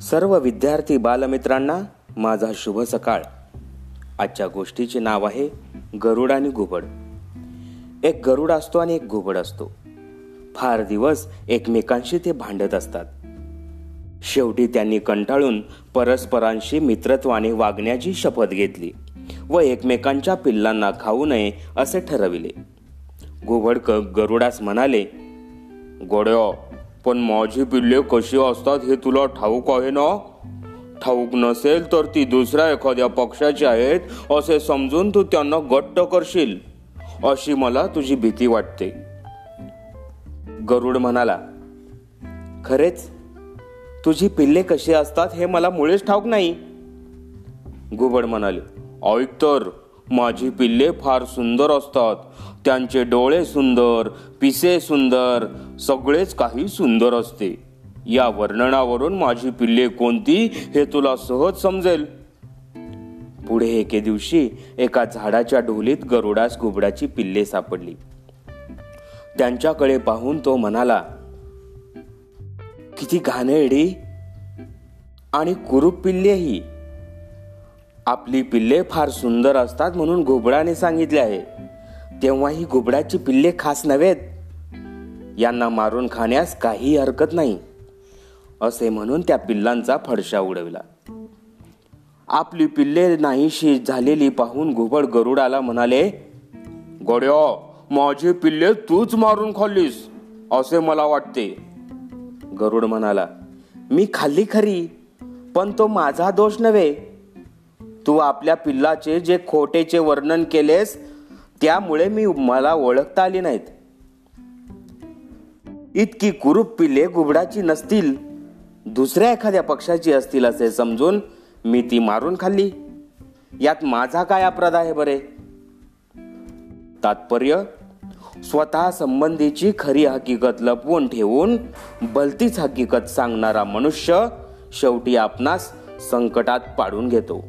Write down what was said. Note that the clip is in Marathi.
सर्व विद्यार्थी बालमित्रांना माझा शुभ सकाळ. आजच्या गोष्टीचे नाव आहे गरुड आणि घुबड. एक गरुड असतो आणि एक घुबड असतो. फार दिवस एकमेकांशी ते भांडत असतात. शेवटी त्यांनी कंटाळून परस्परांशी मित्रत्वाने वागण्याची शपथ घेतली व एकमेकांच्या पिल्लांना खाऊ नये असे ठरविले. घुबड क गरुडास म्हणाले गोड्या पण माझी पिल्ले कशी असतात हे तुला ठाऊक आहे ना? ठाऊक नसेल तर ती दुसऱ्या एखाद्या पक्षाची आहेत असे समजून तू त्यांना गट्ट करशील अशी मला तुझी भीती वाटते. गरुड म्हणाला खरेच? तुझी पिल्ले कशी असतात हे मला मुळेच ठाऊक नाही. घुबड म्हणाले ऐक तर माझी पिल्ले फार सुंदर असतात. त्यांचे डोळे सुंदर पिसे सुंदर सगळेच काही सुंदर असते. या वर्णनावरून माझी पिल्ले कोणती हे तुला सहज समजेल. पुढे एके दिवशी एका झाडाच्या ढोलीत गरुडास घुबडाची पिल्ले सापडली. त्यांच्याकडे पाहून तो म्हणाला किती घाणेरडी आणि कुरूप पिल्लेही. आपली पिल्ले फार सुंदर असतात म्हणून घुबडाने सांगितले आहे. तेव्हा ही घुबडाची पिल्ले खास नव्हेत. यांना मारून खाण्यास काही हरकत नाही. असे म्हणून त्या पिल्लांचा फडशा उडविला. आपली पिल्ले नाहीशी झालेली पाहून घुबड गरुडाला म्हणाले गोड्या माझे पिल्ले तूच मारून खाल्लीस असे मला वाटते. गरुड म्हणाला मी खाल्ली खरी पण तो माझा दोष नव्हे. तू आपल्या पिल्लाचे जे खोटेचे वर्णन केलेस त्यामुळे मी मला ओळखता आली नाहीत. इतकी कुरूप पिल्ले गुबडाची नसतील दुसऱ्या एखाद्या पक्षाची असतील असे समजून मी ती मारून खाल्ली. यात माझा काय अपराध आहे बरे? तात्पर्य स्वतः संबंधीची खरी हकीकत लपवून ठेवून भलतीच हकीकत सांगणारा मनुष्य शेवटी आपणास संकटात पाडून घेतो.